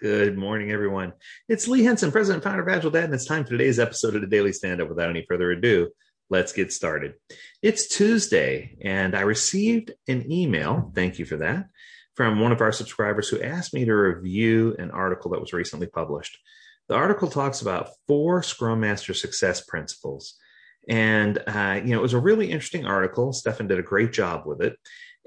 Good morning, everyone. It's Lee Henson, President and Founder of Agile Dad, and it's time for today's episode of the Daily Stand Up. Without any further ado, let's get started. It's Tuesday, and I received an email, thank you for that, from one of our subscribers who asked me to review an article that was recently published. The article talks about four Scrum Master success principles. And, uh, you know, it was a really interesting article. Stefan did a great job with it.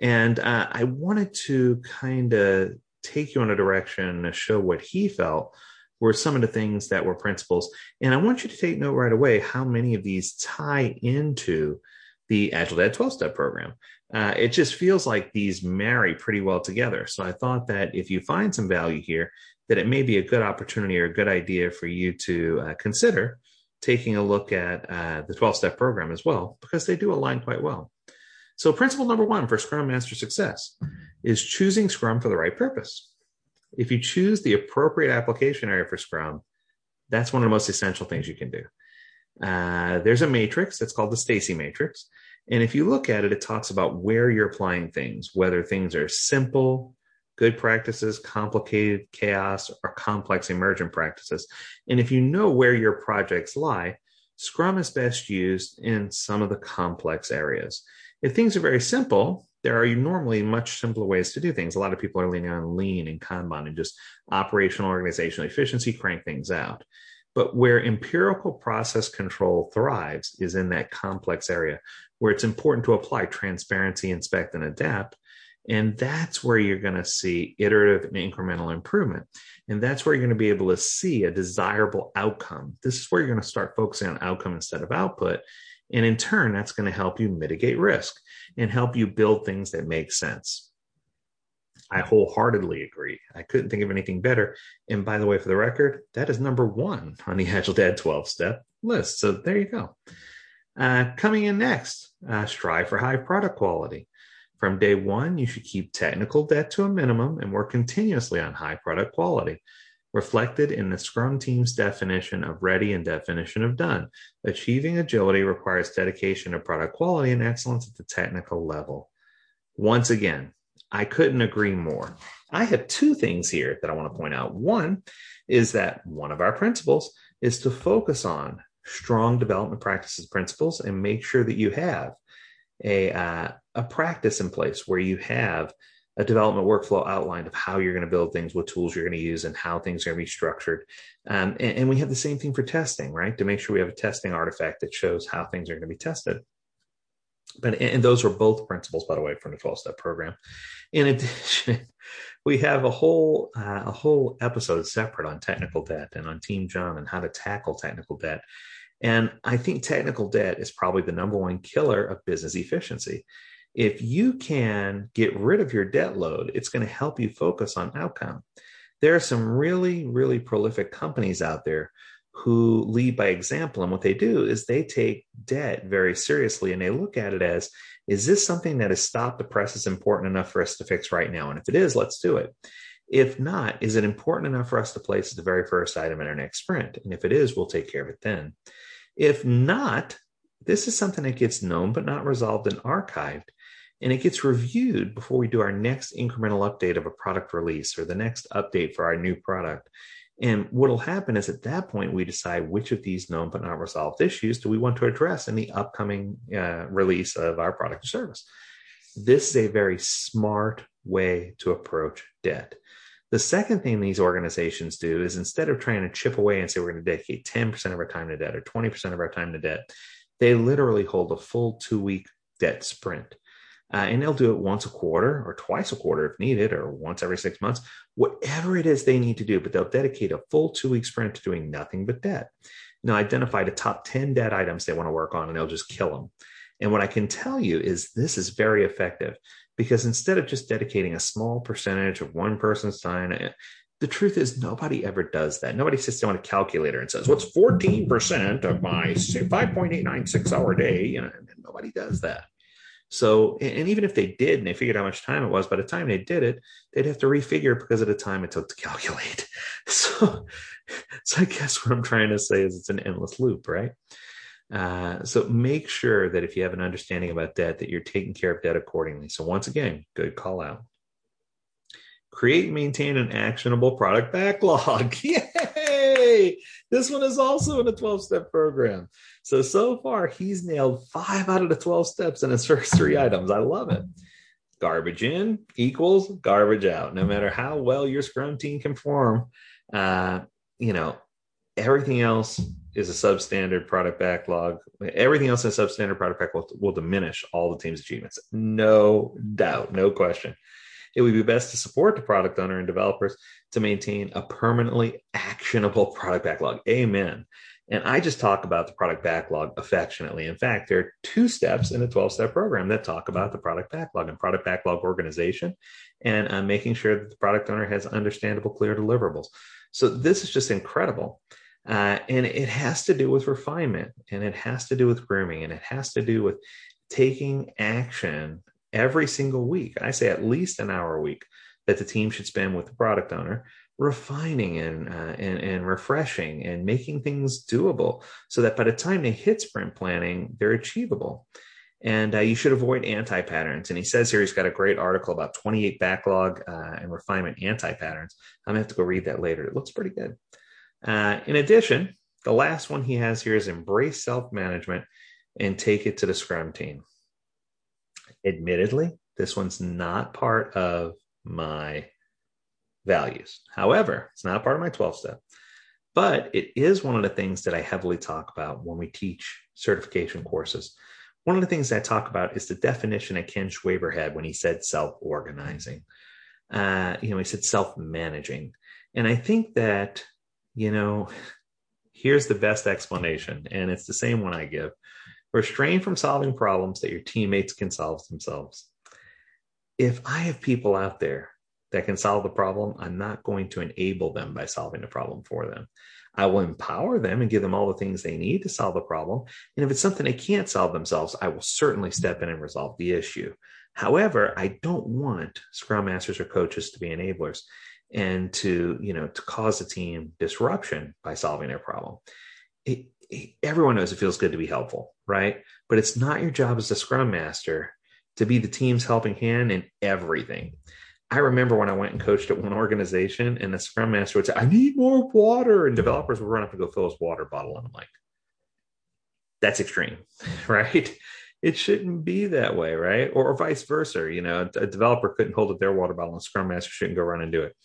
And uh, I wanted to kind of take you in a direction to show what he felt were some of the things that were principles. And I want you to take note right away how many of these tie into the Agile Dad 12 step program. Uh, it just feels like these marry pretty well together. So I thought that if you find some value here, that it may be a good opportunity or a good idea for you to uh, consider taking a look at uh, the 12 step program as well, because they do align quite well. So, principle number one for Scrum Master success is choosing Scrum for the right purpose. If you choose the appropriate application area for Scrum, that's one of the most essential things you can do. Uh, there's a matrix that's called the Stacey matrix. And if you look at it, it talks about where you're applying things, whether things are simple, good practices, complicated, chaos, or complex emergent practices. And if you know where your projects lie, Scrum is best used in some of the complex areas. If things are very simple, there are normally much simpler ways to do things. A lot of people are leaning on lean and Kanban and just operational organizational efficiency, crank things out. But where empirical process control thrives is in that complex area where it's important to apply transparency, inspect, and adapt. And that's where you're going to see iterative and incremental improvement. And that's where you're going to be able to see a desirable outcome. This is where you're going to start focusing on outcome instead of output. And in turn, that's going to help you mitigate risk and help you build things that make sense. I wholeheartedly agree. I couldn't think of anything better. And by the way, for the record, that is number one on the Agile Dad 12 step list. So there you go. Uh, coming in next, uh, strive for high product quality. From day one, you should keep technical debt to a minimum and work continuously on high product quality reflected in the Scrum team's definition of ready and definition of done. Achieving agility requires dedication to product quality and excellence at the technical level. Once again, I couldn't agree more. I have two things here that I want to point out. One is that one of our principles is to focus on strong development practices principles and make sure that you have a uh, a practice in place where you have a development workflow outlined of how you're going to build things, what tools you're going to use, and how things are going to be structured. Um, and, and, we have the same thing for testing, right? To make sure we have a testing artifact that shows how things are going to be tested. But and those are both principles, by the way, from the 12 step program. In addition, we have a whole uh, a whole episode separate on technical debt and on Team John and how to tackle technical debt. And I think technical debt is probably the number one killer of business efficiency if you can get rid of your debt load, it's going to help you focus on outcome. There are some really, really prolific companies out there who lead by example. And what they do is they take debt very seriously and they look at it as is this something that has stopped the press is important enough for us to fix right now? And if it is, let's do it. If not, is it important enough for us to place the very first item in our next sprint? And if it is, we'll take care of it then. If not, this is something that gets known but not resolved and archived and it gets reviewed before we do our next incremental update of a product release or the next update for our new product. And what'll happen is at that point, we decide which of these known but not resolved issues do we want to address in the upcoming uh, release of our product or service. This is a very smart way to approach debt. The second thing these organizations do is instead of trying to chip away and say we're going to dedicate 10% of our time to debt or 20% of our time to debt, they literally hold a full two week debt sprint. Uh, and they'll do it once a quarter or twice a quarter if needed, or once every six months, whatever it is they need to do. But they'll dedicate a full two week sprint to doing nothing but debt. Now, identify the top 10 debt items they want to work on, and they'll just kill them. And what I can tell you is this is very effective because instead of just dedicating a small percentage of one person's time, eh, the truth is nobody ever does that. Nobody sits down with a calculator and says, what's 14% of my 5.896 hour day? You know, nobody does that. So, and even if they did and they figured how much time it was, by the time they did it, they'd have to refigure because of the time it took to calculate. So, so I guess what I'm trying to say is it's an endless loop, right? Uh, so make sure that if you have an understanding about debt, that you're taking care of debt accordingly. So once again, good call out. create maintain an actionable product backlog. This one is also in a 12 step program. So, so far, he's nailed five out of the 12 steps in his first three items. I love it. Garbage in equals garbage out. No matter how well your Scrum team can perform, uh, you know, everything else is a substandard product backlog. Everything else in a substandard product backlog will, will diminish all the team's achievements. No doubt, no question. It would be best to support the product owner and developers to maintain a permanently actionable product backlog. Amen. And I just talk about the product backlog affectionately. In fact, there are two steps in a 12 step program that talk about the product backlog and product backlog organization and uh, making sure that the product owner has understandable, clear deliverables. So this is just incredible. Uh, and it has to do with refinement and it has to do with grooming and it has to do with taking action every single week. I say at least an hour a week that the team should spend with the product owner refining and, uh, and, and refreshing and making things doable so that by the time they hit sprint planning, they're achievable. And uh, you should avoid anti patterns. And he says here he's got a great article about 28 backlog uh, and refinement anti patterns. I'm going to have to go read that later. It looks pretty good. Uh, in addition, the last one he has here is embrace self management and take it to the Scrum team. Admittedly, this one's not part of my values. However, it's not part of my 12 step, but it is one of the things that I heavily talk about when we teach certification courses. One of the things I talk about is the definition that Ken Schwaber had when he said self organizing. Uh, you know, he said self managing. And I think that you know, here's the best explanation, and it's the same one I give. Restrain from solving problems that your teammates can solve themselves. If I have people out there that can solve the problem, I'm not going to enable them by solving the problem for them. I will empower them and give them all the things they need to solve the problem. And if it's something they can't solve themselves, I will certainly step in and resolve the issue. However, I don't want scrum masters or coaches to be enablers and to you know to cause a team disruption by solving their problem it, everyone knows it feels good to be helpful right but it's not your job as a scrum master to be the team's helping hand in everything i remember when i went and coached at one organization and the scrum master would say i need more water and developers would run up and go fill his water bottle and i'm like that's extreme right it shouldn't be that way, right? Or, or, vice versa. You know, a developer couldn't hold up their water bottle, and Scrum Master shouldn't go run and do it.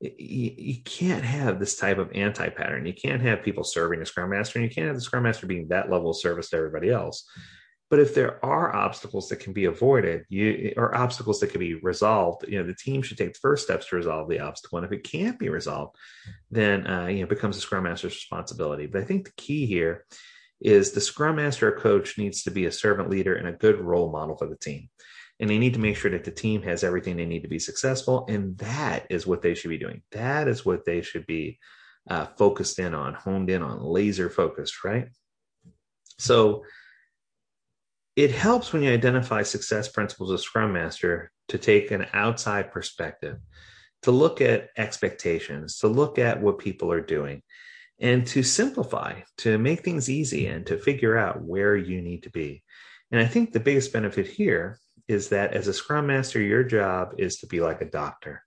You, you can't have this type of anti pattern. You can't have people serving the Scrum Master, and you can't have the Scrum Master being that level of service to everybody else. But if there are obstacles that can be avoided, you or obstacles that can be resolved, you know, the team should take the first steps to resolve the obstacle. And if it can't be resolved, then uh, you know, it becomes the Scrum Master's responsibility. But I think the key here is the scrum master or coach needs to be a servant leader and a good role model for the team. And they need to make sure that the team has everything they need to be successful. And that is what they should be doing. That is what they should be uh, focused in on, honed in on, laser focused, right? So it helps when you identify success principles of Scrum Master to take an outside perspective, to look at expectations, to look at what people are doing, and to simplify, to make things easy and to figure out where you need to be. And I think the biggest benefit here is that as a scrum master, your job is to be like a doctor.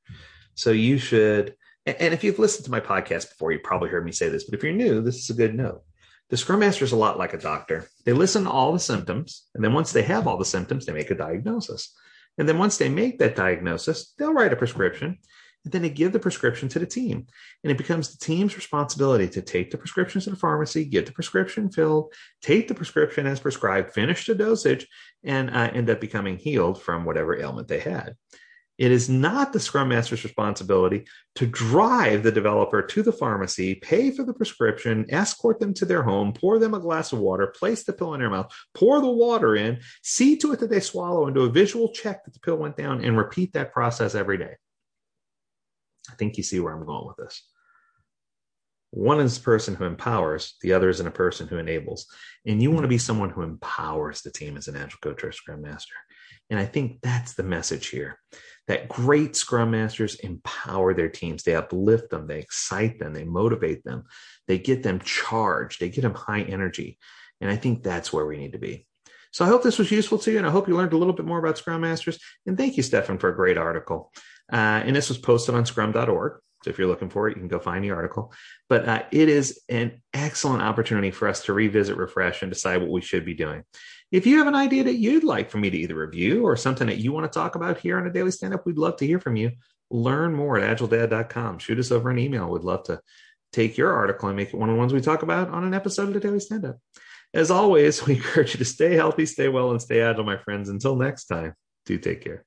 So you should, and if you've listened to my podcast before, you probably heard me say this, but if you're new, this is a good note. The scrum master is a lot like a doctor. They listen to all the symptoms, and then once they have all the symptoms, they make a diagnosis. And then once they make that diagnosis, they'll write a prescription and then they give the prescription to the team. And it becomes the team's responsibility to take the prescriptions to the pharmacy, get the prescription filled, take the prescription as prescribed, finish the dosage, and uh, end up becoming healed from whatever ailment they had. It is not the Scrum Master's responsibility to drive the developer to the pharmacy, pay for the prescription, escort them to their home, pour them a glass of water, place the pill in their mouth, pour the water in, see to it that they swallow, and do a visual check that the pill went down, and repeat that process every day. I think you see where I'm going with this. One is a person who empowers, the other is in a person who enables. And you want to be someone who empowers the team as an agile coach or scrum master. And I think that's the message here that great scrum masters empower their teams. They uplift them, they excite them, they motivate them, they get them charged, they get them high energy. And I think that's where we need to be. So I hope this was useful to you, and I hope you learned a little bit more about Scrum Masters. And thank you, Stefan, for a great article. Uh, and this was posted on scrum.org. So if you're looking for it, you can go find the article. But uh, it is an excellent opportunity for us to revisit, refresh, and decide what we should be doing. If you have an idea that you'd like for me to either review or something that you want to talk about here on a daily stand up, we'd love to hear from you. Learn more at agiledad.com. Shoot us over an email. We'd love to take your article and make it one of the ones we talk about on an episode of the Daily Stand Up. As always, we encourage you to stay healthy, stay well, and stay agile, my friends. Until next time, do take care.